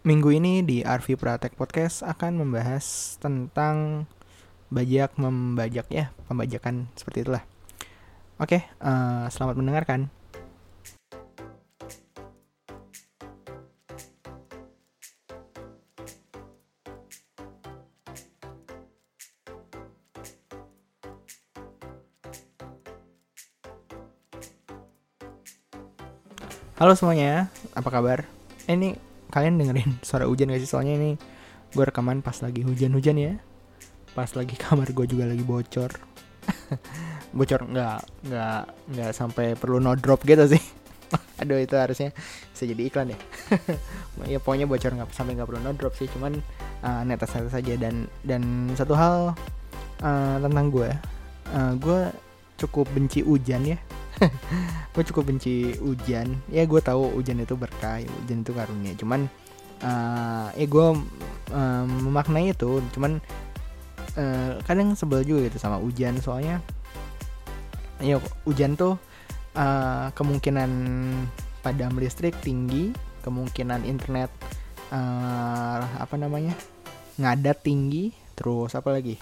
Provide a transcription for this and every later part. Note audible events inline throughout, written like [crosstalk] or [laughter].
Minggu ini di Arvi Pratek Podcast akan membahas tentang bajak membajak ya, pembajakan seperti itulah. Oke, uh, selamat mendengarkan. Halo semuanya, apa kabar? Eh, ini kalian dengerin suara hujan gak sih? Soalnya ini gue rekaman pas lagi hujan-hujan ya. Pas lagi [laughs] kamar gue juga lagi bocor. [laughs] bocor nggak nggak nggak sampai perlu no drop gitu sih. [laughs] Aduh itu harusnya bisa jadi iklan ya. ya pokoknya bocor nggak sampai nggak perlu no drop sih. Cuman uh, netes-netes saja dan dan satu hal uh, tentang gue, uh, gue cukup benci hujan ya [laughs] gue cukup benci hujan. Ya gue tahu hujan itu berkah hujan itu karunia. Cuman uh, ya gue uh, memaknai itu. Cuman uh, kadang sebel juga gitu sama hujan. Soalnya ya hujan tuh uh, kemungkinan padam listrik tinggi kemungkinan internet uh, apa namanya ngadat tinggi terus apa lagi?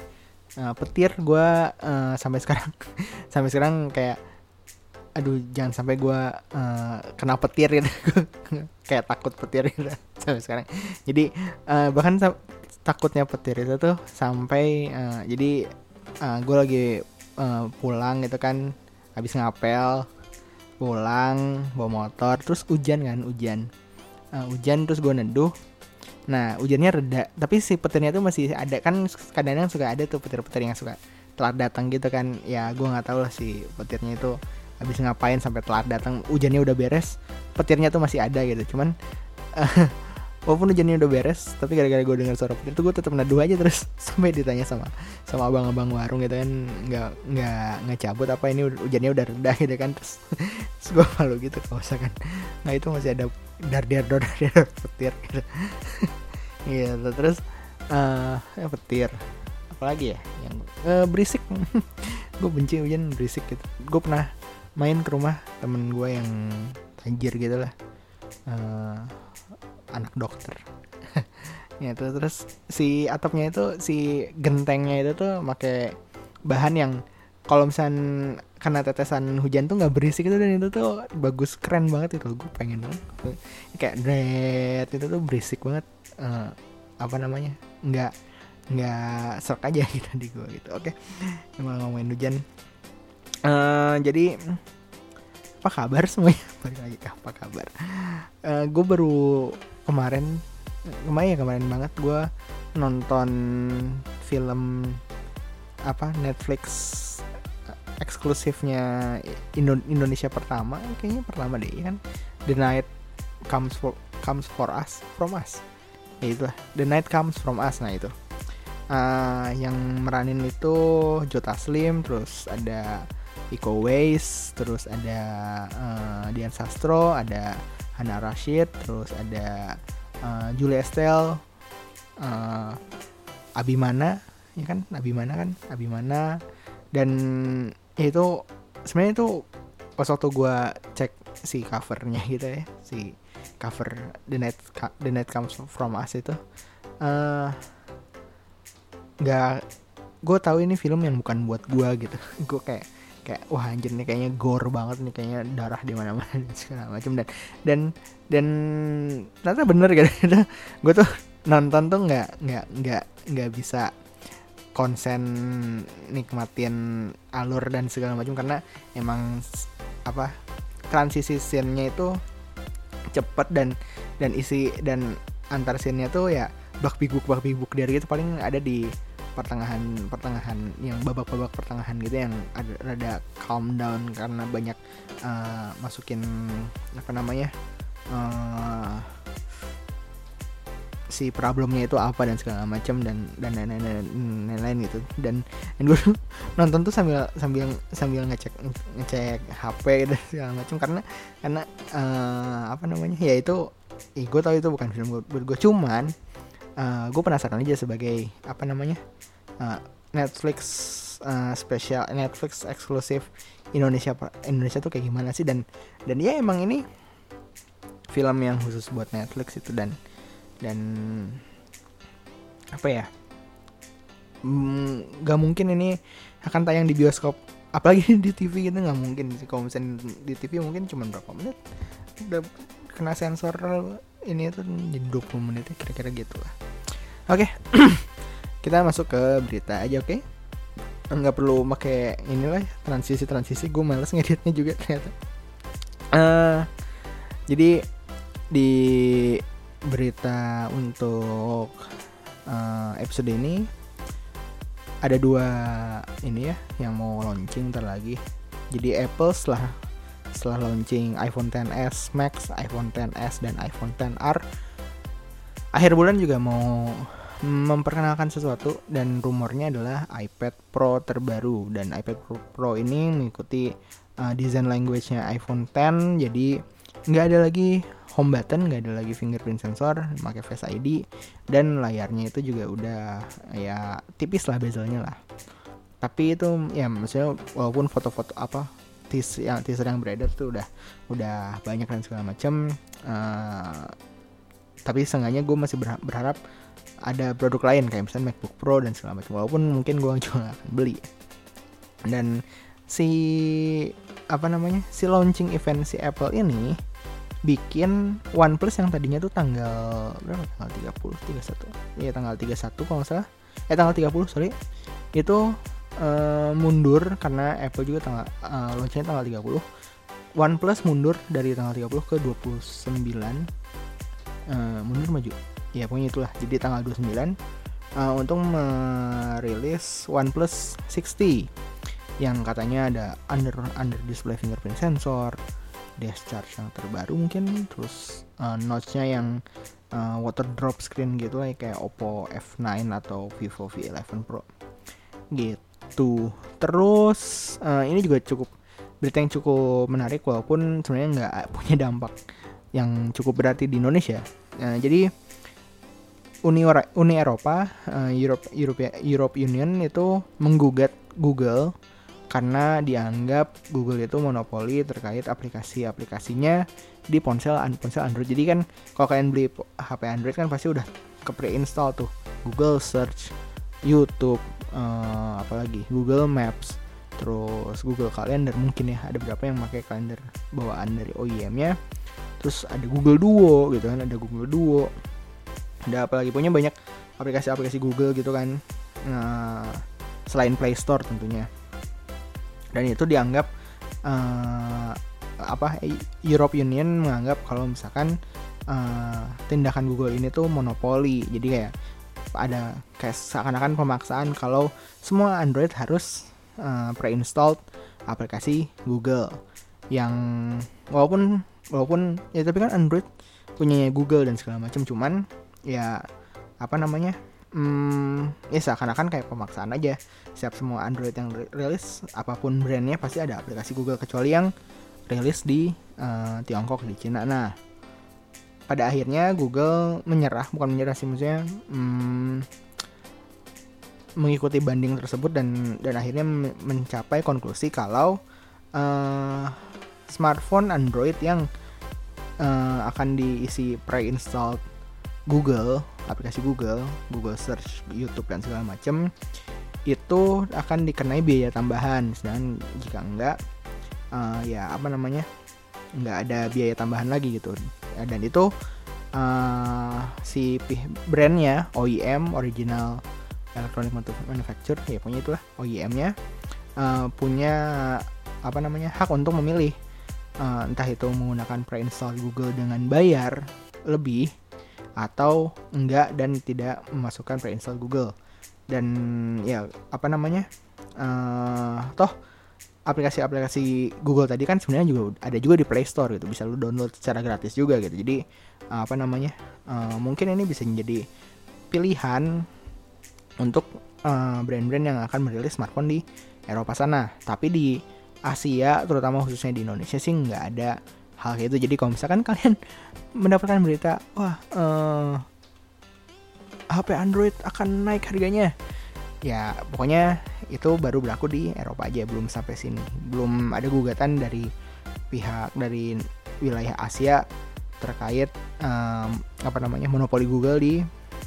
Uh, petir gue uh, sampai sekarang [laughs] sampai sekarang kayak aduh jangan sampai gue uh, kena petir gitu. [laughs] Kayak takut petir gitu [laughs] sampai sekarang. Jadi uh, bahkan takutnya petir itu tuh sampai uh, jadi uh, gue lagi uh, pulang gitu kan habis ngapel pulang bawa motor terus hujan kan hujan. Uh, hujan terus gue neduh. Nah hujannya reda tapi si petirnya tuh masih ada. Kan kadang-kadang suka ada tuh petir-petir yang suka telat datang gitu kan. Ya gue nggak tahu lah si petirnya itu habis ngapain sampai telat datang hujannya udah beres petirnya tuh masih ada gitu. Cuman uh, [laughs] walaupun hujannya udah beres tapi gara-gara gue dengar suara petir tuh gue tetap neduh aja terus. [laughs] Sampai ditanya sama sama abang-abang warung gitu kan nggak nggak ngecabut apa ini hujannya udah rendah gitu kan. Terus, [laughs] terus gue malu gitu kalau kan nah itu masih ada dar dar dar dar petir gitu. Gitu terus uh, ya petir. Apalagi ya? Yang uh, berisik. Gue benci hujan berisik gitu. Gue pernah main ke rumah temen gue yang anjir gitu lah. Uh, anak dokter. [laughs] Ya itu terus si atapnya itu si gentengnya itu tuh pakai bahan yang kalau misalnya karena tetesan hujan tuh nggak berisik gitu dan itu tuh bagus keren banget itu. Gue pengen banget. Kayak dread itu tuh berisik banget. Uh, apa namanya? Nggak nggak serak aja [laughs] gitu di gue gitu. Oke okay. ngomongin hujan uh, jadi apa kabar semuanya? [laughs] Balik lagi apa kabar? Uh, eh, gue baru kemarin kemarin ya kemarin banget gue nonton film apa Netflix eh, eksklusifnya Indo Indonesia pertama kayaknya pertama deh kan? The Night Comes for Comes for Us from Us. Ya itu The Night Comes from Us nah itu. Uh, yang meranin itu Jota Slim terus ada Iko Ways, terus ada uh, Dian Sastro, ada Hana Rashid, terus ada uh, Julia Estelle, uh, Abimana, ya kan? Abimana kan? Abimana dan ya itu sebenarnya itu pas waktu gue cek si covernya gitu ya, si cover The Night The Night Comes From Us itu nggak uh, gue tahu ini film yang bukan buat gue gitu [laughs] gue kayak kayak wah anjir nih kayaknya gore banget nih kayaknya darah di mana-mana dan [laughs] segala macam dan dan dan ternyata bener gitu. [laughs] Gue tuh nonton tuh nggak nggak nggak nggak bisa konsen nikmatin alur dan segala macam karena emang apa transisi scene-nya itu cepet dan dan isi dan antar scene-nya tuh ya bak bibuk bak bibuk dari itu paling ada di pertengahan pertengahan yang babak-babak pertengahan gitu yang ada rada calm down karena banyak uh, masukin apa namanya uh, si problemnya itu apa dan segala macam dan dan lain-lain gitu. Dan dan gue nonton tuh sambil sambil sambil ngecek ngecek HP dan [laughs] segala macam. Karena karena uh, apa namanya ya itu eh, gue tahu itu bukan film gue gue cuman uh, gue penasaran aja sebagai apa namanya uh, Netflix uh, spesial Netflix eksklusif Indonesia Indonesia tuh kayak gimana sih? Dan dan ya emang ini film yang khusus buat Netflix itu dan dan apa ya mm, mungkin ini akan tayang di bioskop apalagi [laughs] di TV gitu nggak mungkin sih. Kalau misalnya di TV mungkin cuma berapa menit udah kena sensor ini tuh jadi 20 menit kira-kira gitu lah oke. [clears throat] Kita masuk ke berita aja oke? Nggak perlu pakai inilah transisi transisi gue males ngeditnya juga ternyata. Uh, jadi di berita untuk uh, episode ini ada dua ini ya yang mau launching ntar lagi. Jadi Apple setelah setelah launching iPhone 10s Max, iPhone 10s dan iPhone 10R akhir bulan juga mau memperkenalkan sesuatu dan rumornya adalah iPad Pro terbaru. Dan iPad Pro, Pro ini mengikuti uh, design language-nya iPhone 10 jadi nggak ada lagi home button nggak ada lagi fingerprint sensor pakai Face ID dan layarnya itu juga udah ya tipis lah bezelnya lah. Tapi itu ya maksudnya walaupun foto-foto apa teaser yang teaser yang beredar tuh udah udah banyak dan segala macam uh, tapi seenggaknya gue masih berharap ada produk lain kayak misalnya MacBook Pro dan segala macam. Walaupun mungkin gue [laughs] juga akan beli. Dan si apa namanya si launching event si Apple ini bikin OnePlus yang tadinya tuh tanggal berapa? Tanggal 30 31 iya tanggal 31 kalau nggak salah. Eh tanggal 30 sorry. Itu uh, mundur karena Apple juga tanggal uh, launchingnya tanggal 30 OnePlus mundur dari tanggal 30 ke 29 uh, mundur maju ya pokoknya itulah. Jadi tanggal 29 uh, untuk merilis OnePlus 60 yang katanya ada under under display fingerprint sensor dash charge yang terbaru mungkin terus uh, notch-nya yang uh, water drop screen gitu lah kayak Oppo F9 atau Vivo V11 Pro. Gitu. Terus uh, ini juga cukup berita yang cukup menarik walaupun sebenarnya nggak punya dampak yang cukup berarti di Indonesia. Uh, jadi Uni, Uni Eropa uh, Europe Europe Europe Union itu menggugat Google karena dianggap Google itu monopoli terkait aplikasi-aplikasinya di ponsel ponsel Android. Jadi kan kalau kalian beli HP Android kan pasti udah ke pre-install tuh Google Search, YouTube, uh, apalagi Google Maps, terus Google Calendar mungkin ya ada beberapa yang pakai kalender bawaan dari OEM-nya. Terus ada Google Duo gitu kan, ada Google Duo. Ada apalagi punya banyak aplikasi-aplikasi Google gitu kan. Nah, selain Play Store tentunya. Dan itu dianggap uh, apa Europe Union menganggap kalau misalkan uh, tindakan Google ini tuh monopoli. Jadi kayak ada kayak seakan-akan pemaksaan kalau semua Android harus uh, pre-installed aplikasi Google yang walaupun walaupun ya tapi kan Android punya Google dan segala macam cuman ya apa namanya hmm, ya seakan-akan kayak pemaksaan aja. Siap semua Android yang rilis apa pun brandnya pasti ada aplikasi Google kecuali yang rilis di uh, Tiongkok di Cina. Nah pada akhirnya Google menyerah bukan menyerah sih maksudnya hmm, mengikuti banding tersebut dan dan akhirnya mencapai konklusi kalau uh, smartphone Android yang uh, akan diisi pre-installed Google aplikasi Google, Google Search, YouTube dan segala macam itu akan dikenai biaya tambahan. Sedangkan jika enggak, uh, ya apa namanya, enggak ada biaya tambahan lagi gitu. Dan itu uh, si brandnya OEM Original Electronic Manufacturer ya punya itulah OEM-nya uh, punya apa namanya hak untuk memilih uh, entah itu menggunakan pre-install Google dengan bayar lebih atau enggak dan tidak memasukkan pre-install Google. Dan ya apa namanya uh, toh aplikasi-aplikasi Google tadi kan sebenarnya juga ada juga di Play Store gitu bisa lu download secara gratis juga gitu. Jadi uh, apa namanya uh, mungkin ini bisa menjadi pilihan untuk brand-brand uh, yang akan merilis smartphone di Eropa sana. Tapi di Asia terutama khususnya di Indonesia sih nggak ada hal itu jadi kalau misalkan kalian [laughs] mendapatkan berita wah uh, HP Android akan naik harganya ya pokoknya itu baru berlaku di Eropa aja belum sampai sini belum ada gugatan dari pihak dari wilayah Asia terkait um, apa namanya monopoli Google di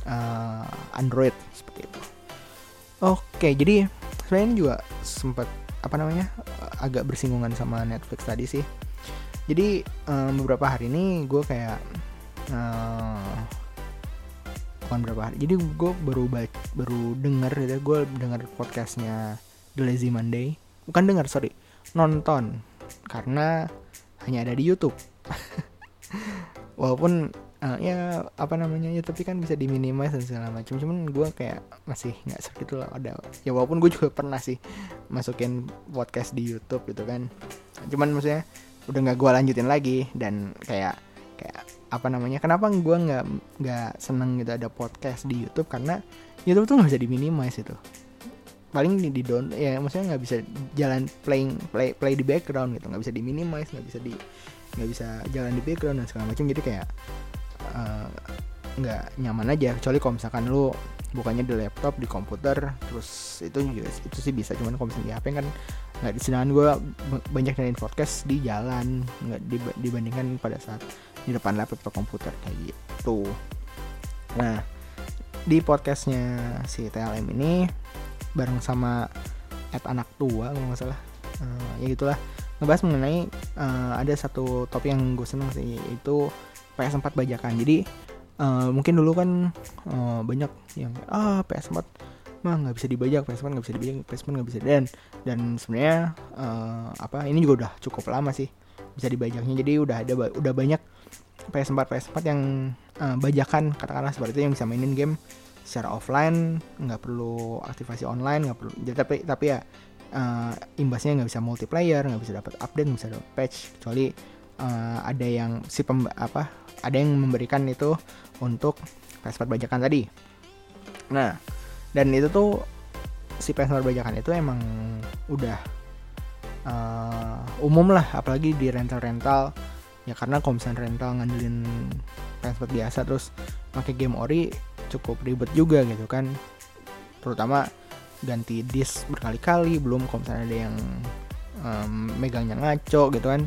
uh, Android seperti itu. Oke, jadi sebenarnya juga sempat apa namanya agak bersinggungan sama Netflix tadi sih. Jadi um, beberapa hari ini gue kayak uh, bukan berapa hari. Jadi gue baru baru denger gitu, gue denger podcastnya The Lazy Monday. Bukan denger sorry, nonton karena hanya ada di YouTube. [laughs] Walaupun uh, ya apa namanya ya tapi kan bisa diminimize dan segala macam cuman gue kayak masih nggak sakit lah ada ya walaupun gue juga pernah sih masukin podcast di YouTube gitu kan cuman maksudnya udah nggak gue lanjutin lagi dan kayak kayak apa namanya kenapa gue nggak nggak seneng gitu ada podcast di YouTube? Karena YouTube tuh nggak bisa diminimize itu. Paling di, di down ya maksudnya nggak bisa jalan playing play play di background gitu. Nggak bisa diminimize nggak bisa di nggak bisa jalan di background dan segala macam. Jadi kayak Eh, nggak uh, nyaman aja. Kecuali kalau misalkan lu bukannya di laptop di komputer terus itu juga itu sih bisa. Cuman kalau misalnya di HP kan nggak sedangkan gue banyak dengerin podcast di jalan. Nggak dibandingkan pada saat di depan laptop atau komputer kayak gitu. Nah di podcastnya si TLM ini bareng sama at anak tua kalau nggak salah. Uh, ya gitulah. Ngebahas mengenai uh, ada satu topik yang gue seneng sih itu PS4 bajakan. Jadi uh, mungkin dulu kan uh, banyak yang ah PS4 mah nggak bisa dibajak PS4 nggak bisa dibajak PS4 nggak bisa dan dan sebenarnya uh, apa ini juga udah cukup lama sih bisa dibajaknya jadi udah ada udah banyak PS4 PS4 yang uh, bajakan katakanlah seperti itu yang bisa mainin game secara offline nggak perlu aktivasi online nggak perlu jadi tapi tapi ya uh, imbasnya nggak bisa multiplayer nggak bisa dapat update nggak bisa dapat patch kecuali uh, ada yang si pem apa ada yang memberikan itu untuk PS4 bajakan tadi. Nah, dan itu tuh si PS4 bajakan itu emang udah uh, umum lah, apalagi di rental-rental. Ya karena kalau rental ngandelin PS4 biasa terus pakai game ori cukup ribet juga gitu kan. Terutama ganti disk berkali-kali belum kalau ada yang um, megangnya ngaco gitu kan.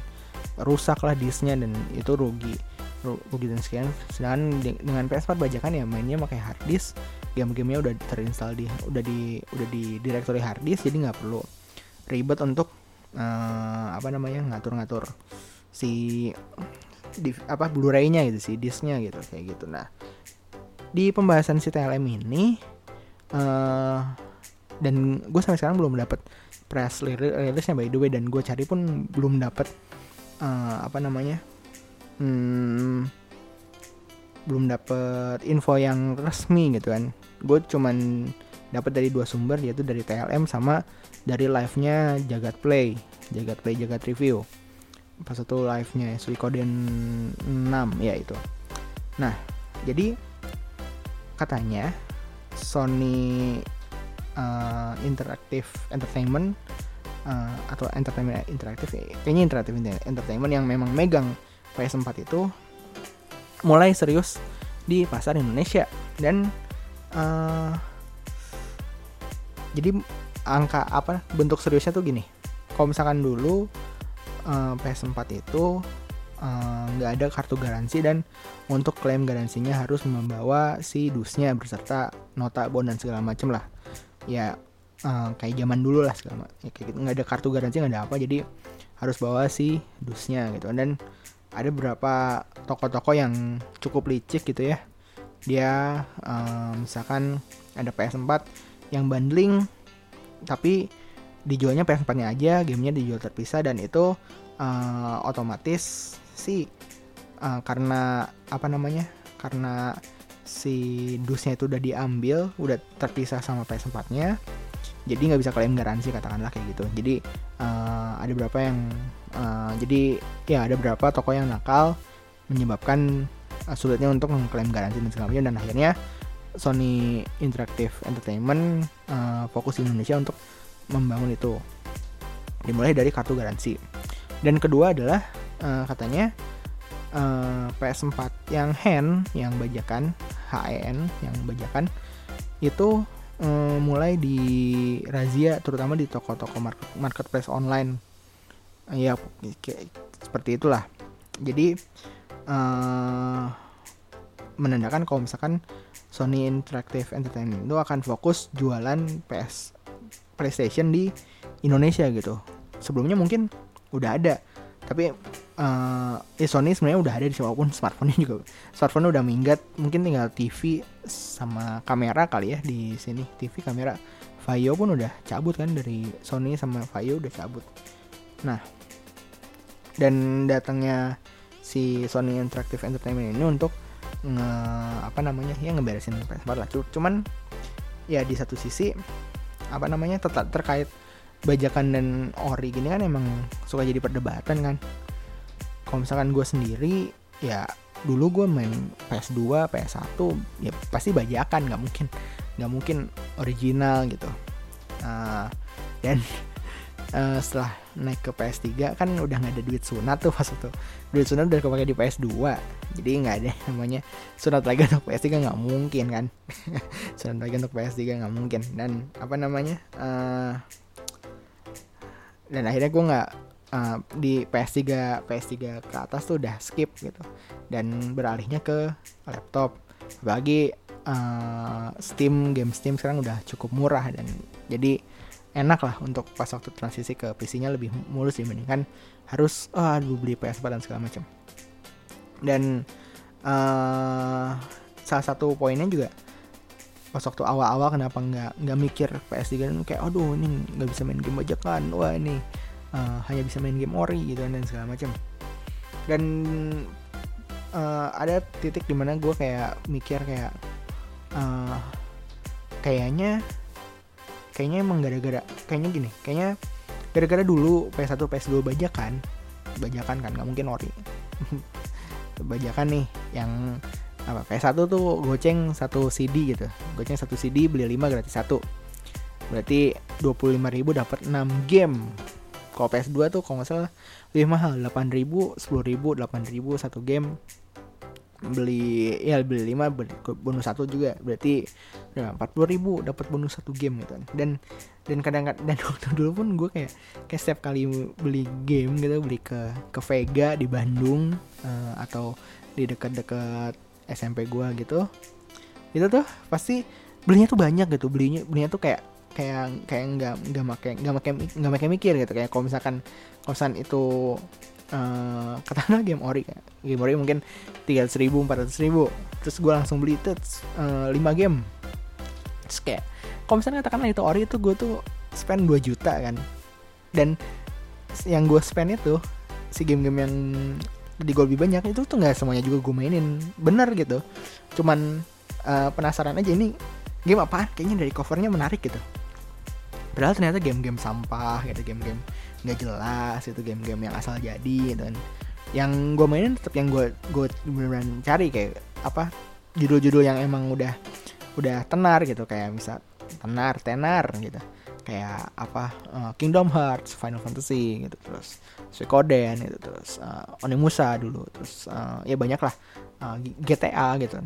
Rusak lah disknya dan itu rugi rugi dan sekian. Sedangkan dengan PS4 bajakan ya mainnya pakai hard disk. Game-gamenya udah terinstall di udah di udah di directory hard disk jadi nggak perlu ribet untuk uh, apa namanya ngatur-ngatur si di apa Blu-ray-nya gitu sih disknya gitu kayak gitu. Nah di pembahasan si TLM ini uh, dan gue sampai sekarang belum dapat press release-nya by the way dan gue cari pun belum dapat uh, apa namanya hmm, belum dapet info yang resmi gitu kan. Gue cuman dapat dari dua sumber yaitu dari TLM sama dari live nya Jagat Play Jagat Play Jagat Review. Pas itu live nya Suikoden 6 ya itu. Nah jadi katanya Sony uh, Interactive Entertainment uh, atau Entertainment Interaktif kayaknya Interaktif Entertainment yang memang megang PS4 itu mulai serius di pasar Indonesia. Dan uh, jadi angka apa bentuk seriusnya tuh gini. Kalau misalkan dulu uh, eh, PS4 itu eh, nggak uh, ada kartu garansi dan untuk klaim garansinya harus membawa si dusnya berserta nota bon dan segala macem lah. Ya uh, kayak zaman dulu lah segala ya, kayak gitu. Nggak ada kartu garansi nggak ada apa jadi harus bawa si dusnya gitu. Dan ada beberapa toko-toko yang cukup licik gitu ya. Dia um, misalkan ada PS4 yang bundling tapi dijualnya PS4 nya aja gamenya dijual terpisah dan itu uh, otomatis sih uh, karena apa namanya karena si dusnya itu udah diambil udah terpisah sama PS4 nya jadi nggak bisa klaim garansi katakanlah kayak gitu. Jadi uh, ada beberapa yang uh, jadi ya ada beberapa toko yang nakal menyebabkan uh, sulitnya untuk mengklaim garansi dan segala macam. Dan akhirnya Sony Interactive Entertainment uh, fokus di Indonesia untuk membangun itu. Dimulai dari kartu garansi. Dan kedua adalah uh, katanya uh, PS4 yang hand yang bajakan HEN yang bajakan itu um, mulai di razia terutama di toko-toko market, marketplace online. Ya kayak seperti itulah. Jadi uh, menandakan kalau misalkan Sony Interactive Entertainment itu akan fokus jualan PS PlayStation di Indonesia gitu. Sebelumnya mungkin udah ada, tapi uh, ya Sony sebenarnya udah ada di walaupun smartphone-nya juga smartphone udah minggat, mungkin tinggal TV sama kamera kali ya di sini. TV kamera Vaio pun udah cabut kan dari Sony sama Vaio udah cabut. Nah, dan datangnya si Sony Interactive Entertainment ini untuk nge apa namanya ya ngeberesin PS4 lah. Cuman ya di satu sisi apa namanya tetap terkait bajakan dan ori gini kan emang suka jadi perdebatan kan. Kalau misalkan gue sendiri ya dulu gue main PS2, PS1 ya pasti bajakan nggak mungkin nggak mungkin original gitu. Uh, dan uh, [laughs] setelah naik ke PS3 kan udah nggak ada duit sunat tuh pas itu duit sunat udah kepake di PS2 jadi nggak ada namanya sunat lagi untuk PS3 nggak mungkin kan [laughs] sunat lagi untuk PS3 nggak mungkin dan apa namanya uh, dan akhirnya gue nggak uh, di PS3 PS3 ke atas tuh udah skip gitu dan beralihnya ke laptop apalagi uh, Steam game Steam sekarang udah cukup murah dan jadi enak lah untuk pas waktu transisi ke PC-nya lebih mulus dibandingkan harus oh, aduh beli PS4 dan segala macam. Dan uh, salah satu poinnya juga pas waktu awal-awal kenapa nggak nggak mikir PS3 kan kayak aduh ini nggak bisa main game bajakan. Wah ini uh, hanya bisa main game ori gitu dan segala macam. Dan uh, ada titik di mana gue kayak mikir kayak uh, kayaknya kayaknya emang gara-gara kayaknya gini kayaknya gara-gara dulu PS1 PS2 bajakan bajakan kan nggak mungkin ori. [laughs] Bajakan nih yang apa PS1 tuh goceng satu CD gitu goceng satu CD beli 5 gratis satu. Berarti 25.000 dapat 6 game. Kalau PS2 tuh kalau nggak salah lebih mahal. 8.000 10.000 8.000 satu game. Beli ya beli 5 beli bonus satu juga. Berarti ya, puluh ribu dapat bonus satu game gitu kan. dan dan kadang-kadang dan [laughs] waktu dulu pun gue kayak kayak setiap kali beli game gitu beli ke ke Vega di Bandung uh, atau di dekat-dekat SMP gue gitu itu tuh pasti belinya tuh banyak gitu. Belinya belinya tuh kayak kayak kayak nggak nggak make nggak make nggak make mikir gitu. Kayak kalau misalkan misalkan itu uh, katakanlah game ori game ori mungkin tiga ratus ribu empat ratus ribu. Terus gue langsung beli itu uh, 5 game. Terus kayak kalau misalnya katakanlah itu ori itu gue tuh spend 2 juta kan. Dan yang gue spend itu si game-game yang di gue lebih banyak itu tuh nggak semuanya juga gue mainin. Bener gitu. Cuman uh, penasaran aja ini game apa kayaknya dari covernya menarik gitu. Padahal ternyata game-game sampah gitu game-game nggak jelas itu game-game yang asal jadi gitu kan. Yang gue mainin tetap yang gue gue beneran cari kayak apa judul-judul yang emang udah udah tenar gitu. Kayak misal tenar tenar gitu. Kayak apa uh, Kingdom Hearts Final Fantasy gitu. Terus Suikoden gitu terus uh, Onimusa dulu. Terus uh, ya banyak lah uh, GTA gitu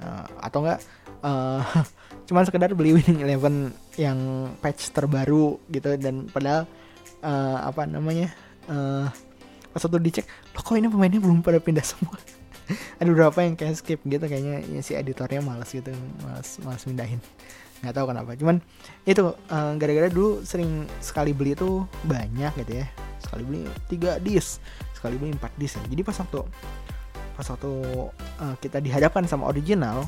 uh, atau enggak uh, [laughs] cuman sekedar beli Winning Eleven yang patch terbaru gitu. Dan padahal uh, apa namanya uh, pas waktu dicek lo kok ini pemainnya belum pada pindah semua? [laughs] Ada beberapa yang kayak skip gitu kayaknya ya, si editornya malas gitu malas malas pindahin nggak tahu kenapa. Cuman itu uh, gara-gara dulu sering sekali beli itu banyak gitu ya. Sekali beli tiga disk sekali beli empat disk. Ya. jadi pas waktu pas waktu uh, kita dihadapkan sama original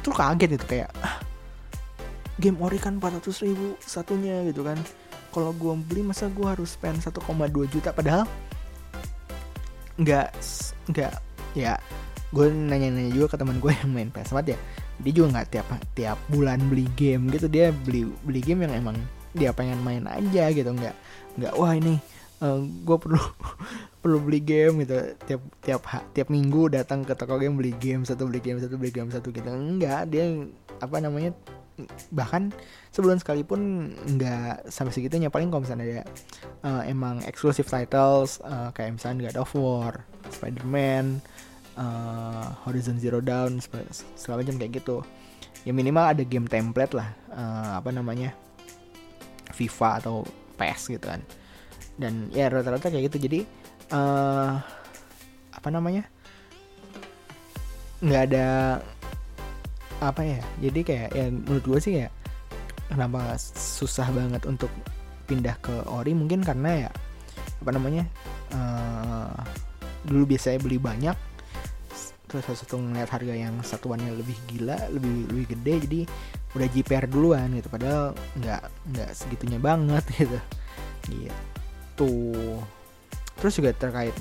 tuh kaget itu kayak ah, game ori kan 400 ribu satunya gitu kan. Kalau gue beli masa gue harus spend 1,2 juta? Padahal nggak nggak ya gue nanya-nanya juga ke teman gue yang main PS4 ya. Dia juga nggak tiap tiap bulan beli game gitu dia beli beli game yang emang dia pengen main aja gitu nggak nggak wah ini uh, eh, gue perlu [laughs] perlu beli game gitu. Tiap tiap tiap minggu datang ke toko game beli game satu beli game satu beli game satu gitu. Enggak dia apa namanya bahkan sebulan sekalipun nggak sampai segitunya. Paling kalau misalnya ada uh, emang eksklusif titles uh, kayak misalnya God of War, Spider-Man, uh, Horizon Zero Dawn segala macam kayak gitu. Ya minimal ada game template lah uh, apa namanya FIFA atau PES gitu kan dan ya rata-rata kayak gitu. Jadi uh, apa namanya? Nggak ada apa ya? Jadi kayak ya menurut gue sih ya kenapa susah banget untuk pindah ke ori? Mungkin karena ya apa namanya? Uh, dulu biasanya beli banyak. Terus satu ngeliat harga yang satuannya lebih gila lebih lebih gede jadi udah JPR duluan gitu. Padahal nggak nggak segitunya banget [laughs] gitu. Gitu terus juga terkait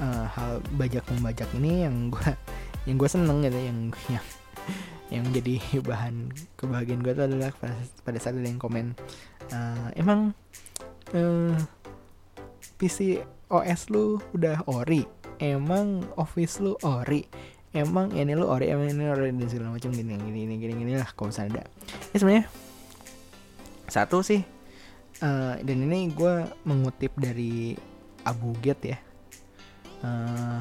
uh, hal bajak membajak ini yang gue yang gue seneng gitu yang yang yang jadi bahan kebahagiaan gue tuh adalah pada, pada saat ada yang komen uh, emang uh, PC OS lu udah ori? Emang office lu ori? Emang ini lu ori? Emang ini ori? Dan segala macam gini gini gini gini gini lah kalau misalnya ada. Ya sebenarnya satu sih uh, dan ini gue mengutip dari Abu Get ya. Uh,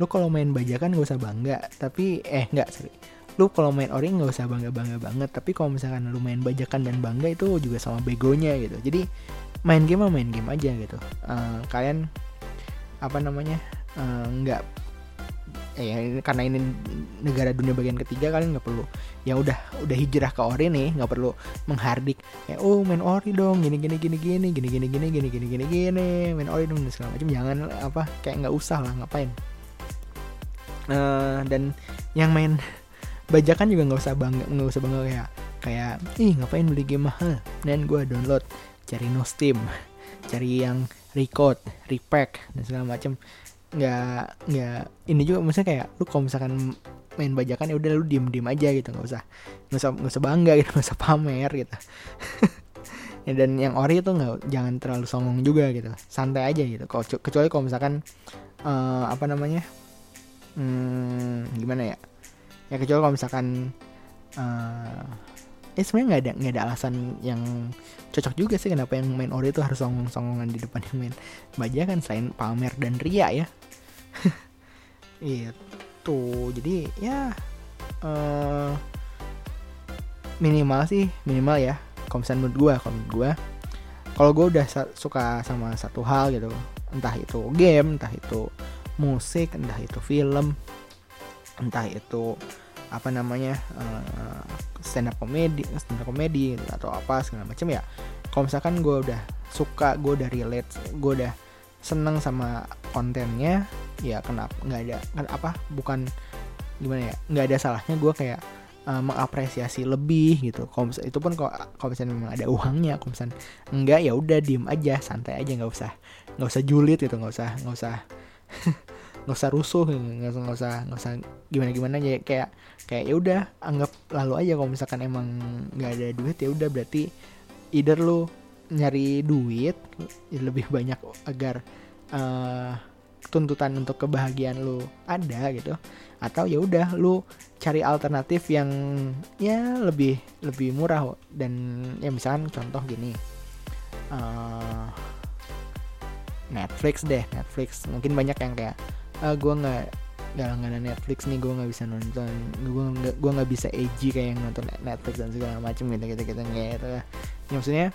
lu kalau main bajakan gak usah bangga tapi eh nggak sorry. Lu kalau main ori nggak usah bangga bangga banget tapi kalau misalkan lu main bajakan dan bangga itu juga sama begonya gitu. Jadi main game main game aja gitu. Uh, kalian apa namanya uh, nggak eh, ya karena ini negara dunia bagian ketiga kalian nggak perlu ya udah udah hijrah ke ori nih nggak perlu menghardik kayak oh main ori dong gini gini gini gini gini gini gini gini gini gini gini main ori dong segala macam jangan apa kayak nggak usah lah ngapain uh, dan yang main bajakan juga nggak usah bangga nggak usah bangga kayak kayak ih ngapain beli game mahal dan gue download cari no steam cari yang record, repack dan segala macam nggak nggak ini juga maksudnya kayak lu kalau misalkan main bajakan ya udah lu diem diem aja gitu nggak usah nggak usah nggak usah bangga gitu [laughs] nggak usah pamer gitu. [laughs] Ya, dan yang ori itu nggak jangan terlalu songong juga gitu santai aja gitu. Kecuali kalau misalkan uh, apa namanya hmm, gimana ya? Ya kecuali kalau misalkan uh, eh sebenarnya nggak ada nggak ada alasan yang cocok juga sih kenapa yang main ori itu harus songong-songongan di depan yang main baja kan selain pamer dan ria ya. [laughs] Itu jadi ya uh, minimal sih minimal ya misalnya menurut gue kalau menurut gue kalau gue udah suka sama satu hal gitu entah itu game entah itu musik entah itu film entah itu apa namanya uh, stand up comedy stand up comedy atau apa segala macam ya. Kalau misalkan gue udah suka gue udah relate gue udah seneng sama kontennya ya kenapa nggak ada kan apa bukan gimana ya nggak ada salahnya gue kayak uh, mengapresiasi lebih gitu. Kalau itu pun kalau misalnya memang ada uangnya kalau misalnya enggak ya udah diem aja santai aja nggak usah nggak usah julid gitu nggak usah nggak usah [laughs] nggak usah rusuh nggak usah nggak usah gimana gimana aja kayak kayak ya udah anggap lalu aja kalau misalkan emang nggak ada duit ya udah berarti either lu nyari duit lebih banyak agar uh, tuntutan untuk kebahagiaan lu ada gitu atau ya udah lu cari alternatif yang ya lebih lebih murah dan ya misalkan contoh gini uh, Netflix deh Netflix. Mungkin banyak yang kayak ah gue nggak nggak ada Netflix nih gue nggak bisa nonton gue nggak gue nggak bisa edgy kayak yang nonton Netflix dan segala macam gitu gitu gitu gitu. Ya maksudnya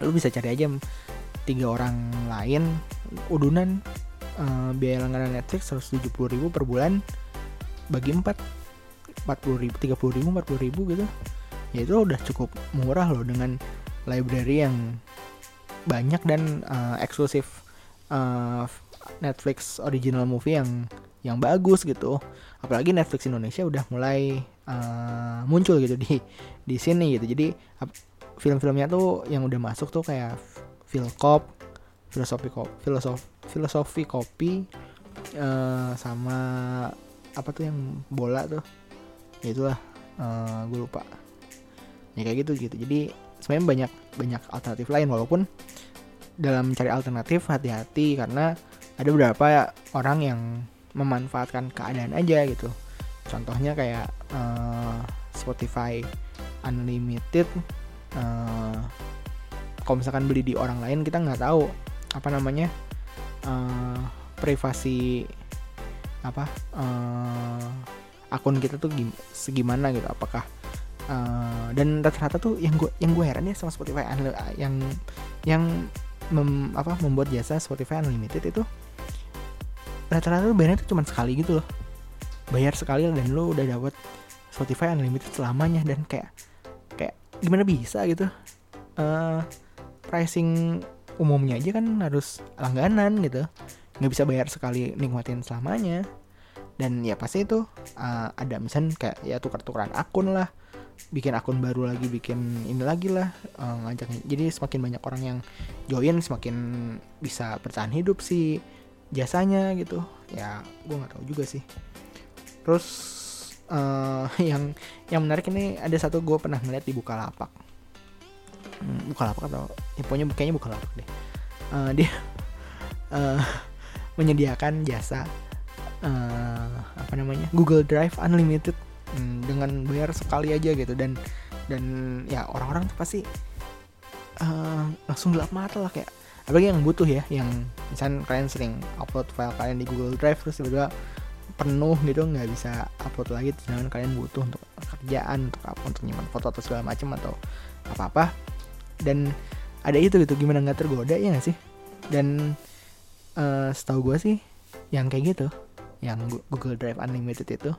lu bisa cari aja tiga orang lain udunan uh, biaya langganan Netflix puluh ribu per bulan bagi empat empat puluh ribu tiga puluh ribu empat puluh ribu gitu. Ya itu udah cukup murah loh dengan library yang banyak dan uh, eksklusif uh, Netflix original movie yang yang bagus gitu. Apalagi Netflix Indonesia udah mulai uh, muncul gitu di di sini gitu. Jadi film-filmnya tuh yang udah masuk tuh kayak Philcop filosofi kopi filosofi filosofi kopi uh, sama apa tuh yang bola tuh? Ya itulah uh, gue lupa. Ya kayak gitu gitu. Jadi sebenarnya banyak banyak alternatif lain walaupun dalam mencari alternatif hati-hati karena ada beberapa orang yang memanfaatkan keadaan aja gitu. Contohnya kayak uh, Spotify Unlimited uh, kalau misalkan beli di orang lain kita nggak tahu apa namanya uh, privasi apa uh, akun kita tuh segimana gitu apakah uh, dan rata-rata tuh yang gue yang gue heran ya sama Spotify yang yang mem, apa membuat jasa Spotify Unlimited itu rata-rata lu bayarnya tuh cuma sekali gitu loh. Bayar sekali dan lu udah dapet Spotify unlimited selamanya dan kayak kayak gimana bisa gitu. Uh, pricing umumnya aja kan harus langganan gitu. Nggak bisa bayar sekali nikmatin selamanya. Dan ya pasti itu uh, ada misalnya kayak ya tukar-tukaran akun lah. Bikin akun baru lagi bikin ini lagi lah uh, ngajaknya jadi semakin banyak orang yang join semakin bisa bertahan hidup sih jasanya gitu. Ya gue nggak tahu juga sih. Terus uh, [laughs] yang yang menarik ini ada satu gue pernah ngeliat di Bukalapak. Hmm, Bukalapak atau ya, pokoknya kayaknya Bukalapak deh. Uh, dia uh, [laughs] menyediakan jasa uh, apa namanya Google Drive Unlimited hmm, dengan bayar sekali aja gitu. Dan dan ya orang-orang tuh pasti uh, langsung gelap mata lah kayak apalagi yang butuh ya yang misalnya kalian sering upload file kalian di Google Drive terus tiba-tiba penuh gitu nggak bisa upload lagi sedangkan kalian butuh untuk kerjaan untuk apa untuk nyimpan foto atau segala macam atau apa apa dan ada itu gitu gimana nggak tergoda ya gak sih? Dan uh, setahu gue sih yang kayak gitu yang Google Drive Unlimited itu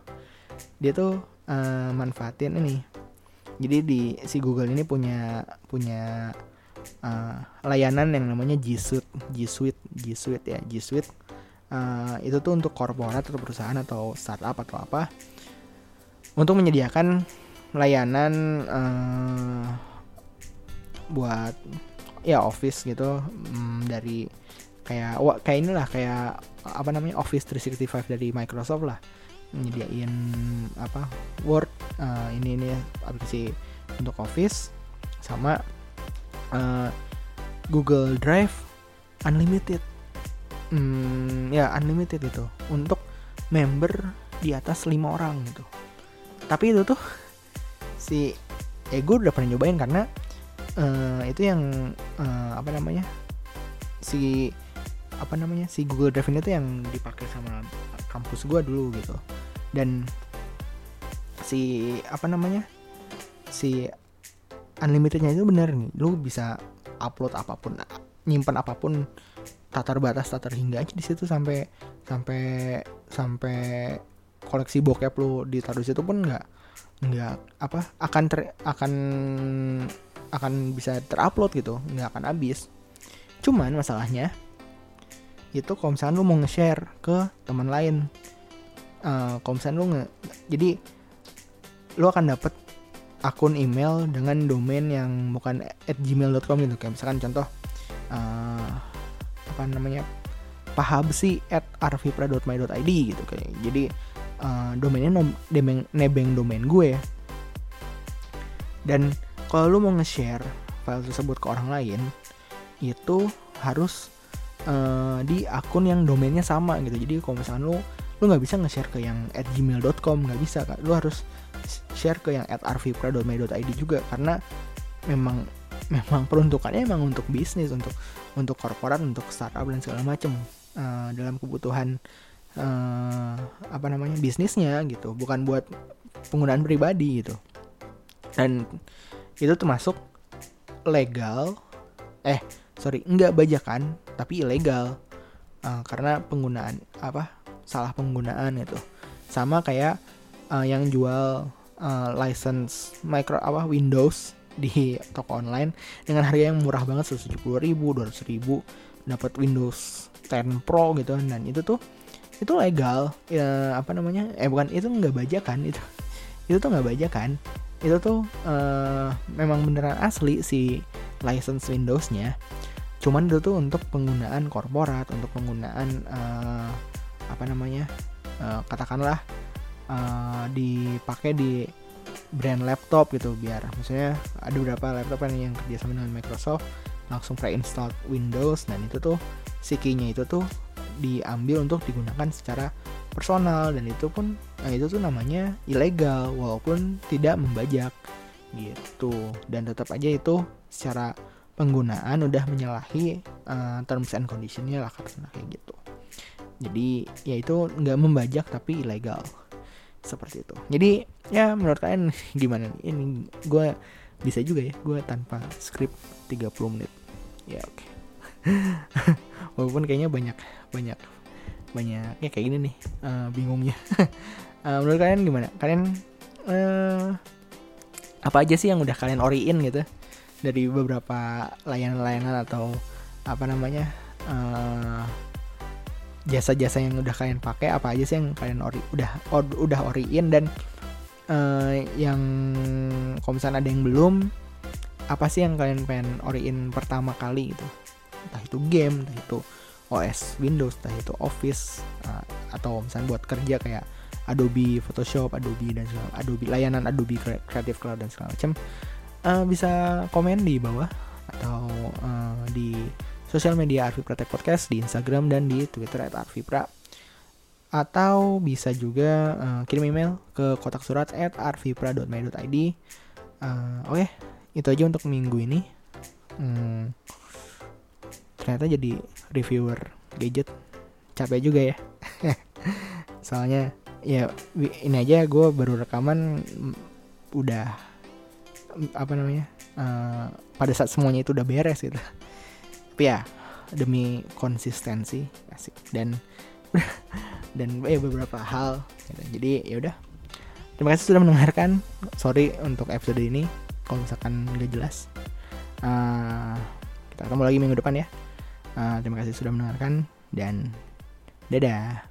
dia tuh uh, manfaatin ini. Jadi di si Google ini punya punya uh, layanan yang namanya G Suite G Suite G Suite ya G Suite uh, itu tuh untuk korporat atau perusahaan atau startup atau apa untuk menyediakan layanan uh, buat ya office gitu um, dari kayak wah, kayak inilah kayak apa namanya Office 365 dari Microsoft lah. Nyediain apa Word uh, ini ini aplikasi untuk Office sama uh, Google Drive Unlimited. Hmm, ya unlimited itu. Untuk member di atas lima orang gitu. Tapi itu tuh si eh gue udah pernah nyobain karena uh, itu yang uh, apa namanya si apa namanya si Google Drive ini tuh yang dipakai sama kampus gue dulu gitu. Dan si apa namanya si unlimitednya itu bener nih. Lu bisa upload apa pun nyimpan apa pun tatar batas tatar hingga aja di situ sampai sampai sampai koleksi bokep lu ditaruh di situ pun nggak nggak apa akan ter akan akan bisa terupload gitu. Nggak akan habis. Cuman masalahnya itu kalau misalnya lu mau nge-share ke teman lain uh, kalau lu nge jadi lu akan dapet akun email dengan domain yang bukan at gmail.com gitu. Kayak misalkan contoh uh, apa namanya pahabsi at arvipra.my.id gitu kayak. Jadi uh, domainnya nom, nebeng, nebeng domain gue. Dan kalau lu mau nge-share file tersebut ke orang lain itu harus uh, di akun yang domainnya sama gitu. Jadi kalau misalnya lu lu nggak bisa nge-share ke yang at gmail.com nggak bisa kan lu harus share ke yang at arvipra.my.id juga karena memang memang peruntukannya memang untuk bisnis untuk untuk korporat untuk startup dan segala macam uh, dalam kebutuhan uh, apa namanya bisnisnya gitu bukan buat penggunaan pribadi gitu. Dan itu termasuk legal eh sorry nggak bajakan tapi ilegal uh, karena penggunaan apa salah penggunaan itu sama kayak uh, yang jual uh, license micro apa Windows di toko online dengan harga yang murah banget 170 ribu 200 ribu dapat Windows 10 Pro gitu. Dan itu tuh itu legal ya apa namanya eh bukan itu nggak bajakan [laughs] itu itu tuh nggak bajakan. Itu tuh uh, memang beneran asli si license Windowsnya. Cuman itu tuh untuk penggunaan korporat untuk penggunaan uh, apa namanya uh, katakanlah uh, dipakai di brand laptop gitu biar maksudnya ada beberapa laptop yang, yang kerjasama dengan Microsoft langsung pre-install Windows dan itu tuh si key-nya itu tuh diambil untuk digunakan secara personal dan itu pun nah itu tuh namanya ilegal walaupun tidak membajak gitu. Dan tetap aja itu secara penggunaan udah menyalahi uh, terms and conditionnya lah katakanlah kayak gitu. Jadi ya itu nggak membajak tapi ilegal seperti itu. Jadi ya menurut kalian [laughs] gimana ini gue bisa juga ya gue tanpa skrip 30 menit. Ya oke. Okay. [laughs] walaupun kayaknya banyak banyak banyak ya kayak gini nih uh, bingungnya. Uh, [laughs] menurut kalian gimana? Kalian uh, apa aja sih yang udah kalian oriin gitu? Dari beberapa layanan-layanan atau apa namanya uh, jasa-jasa yang udah kalian pakai apa aja sih yang kalian ori udah or, udah oriin dan uh, yang kalau misalnya ada yang belum apa sih yang kalian pengen oriin pertama kali gitu? Entah itu game entah itu OS Windows entah itu Office uh, atau misalnya buat kerja kayak Adobe Photoshop Adobe dan segala Adobe layanan Adobe Creative Cloud dan segala macam uh, bisa komen di bawah atau uh, di sosial media Arfi Pratek Podcast di Instagram dan di Twitter at Arvipra atau bisa juga uh, kirim email ke kotak surat at arvipra.my.id uh, oke okay, itu aja untuk minggu ini. Hmm, ternyata jadi reviewer gadget. Capek juga ya. [laughs] Soalnya ya ini aja gue baru rekaman mm, udah mm, apa namanya uh, pada saat semuanya itu udah beres gitu ya demi konsistensi asik. Dan [laughs] dan ya beberapa hal gitu. jadi ya udah. Terima kasih sudah mendengarkan. Sorry untuk episode ini kalau misalkan gak jelas. Uh, kita ketemu lagi minggu depan ya. Uh, terima kasih sudah mendengarkan dan dadah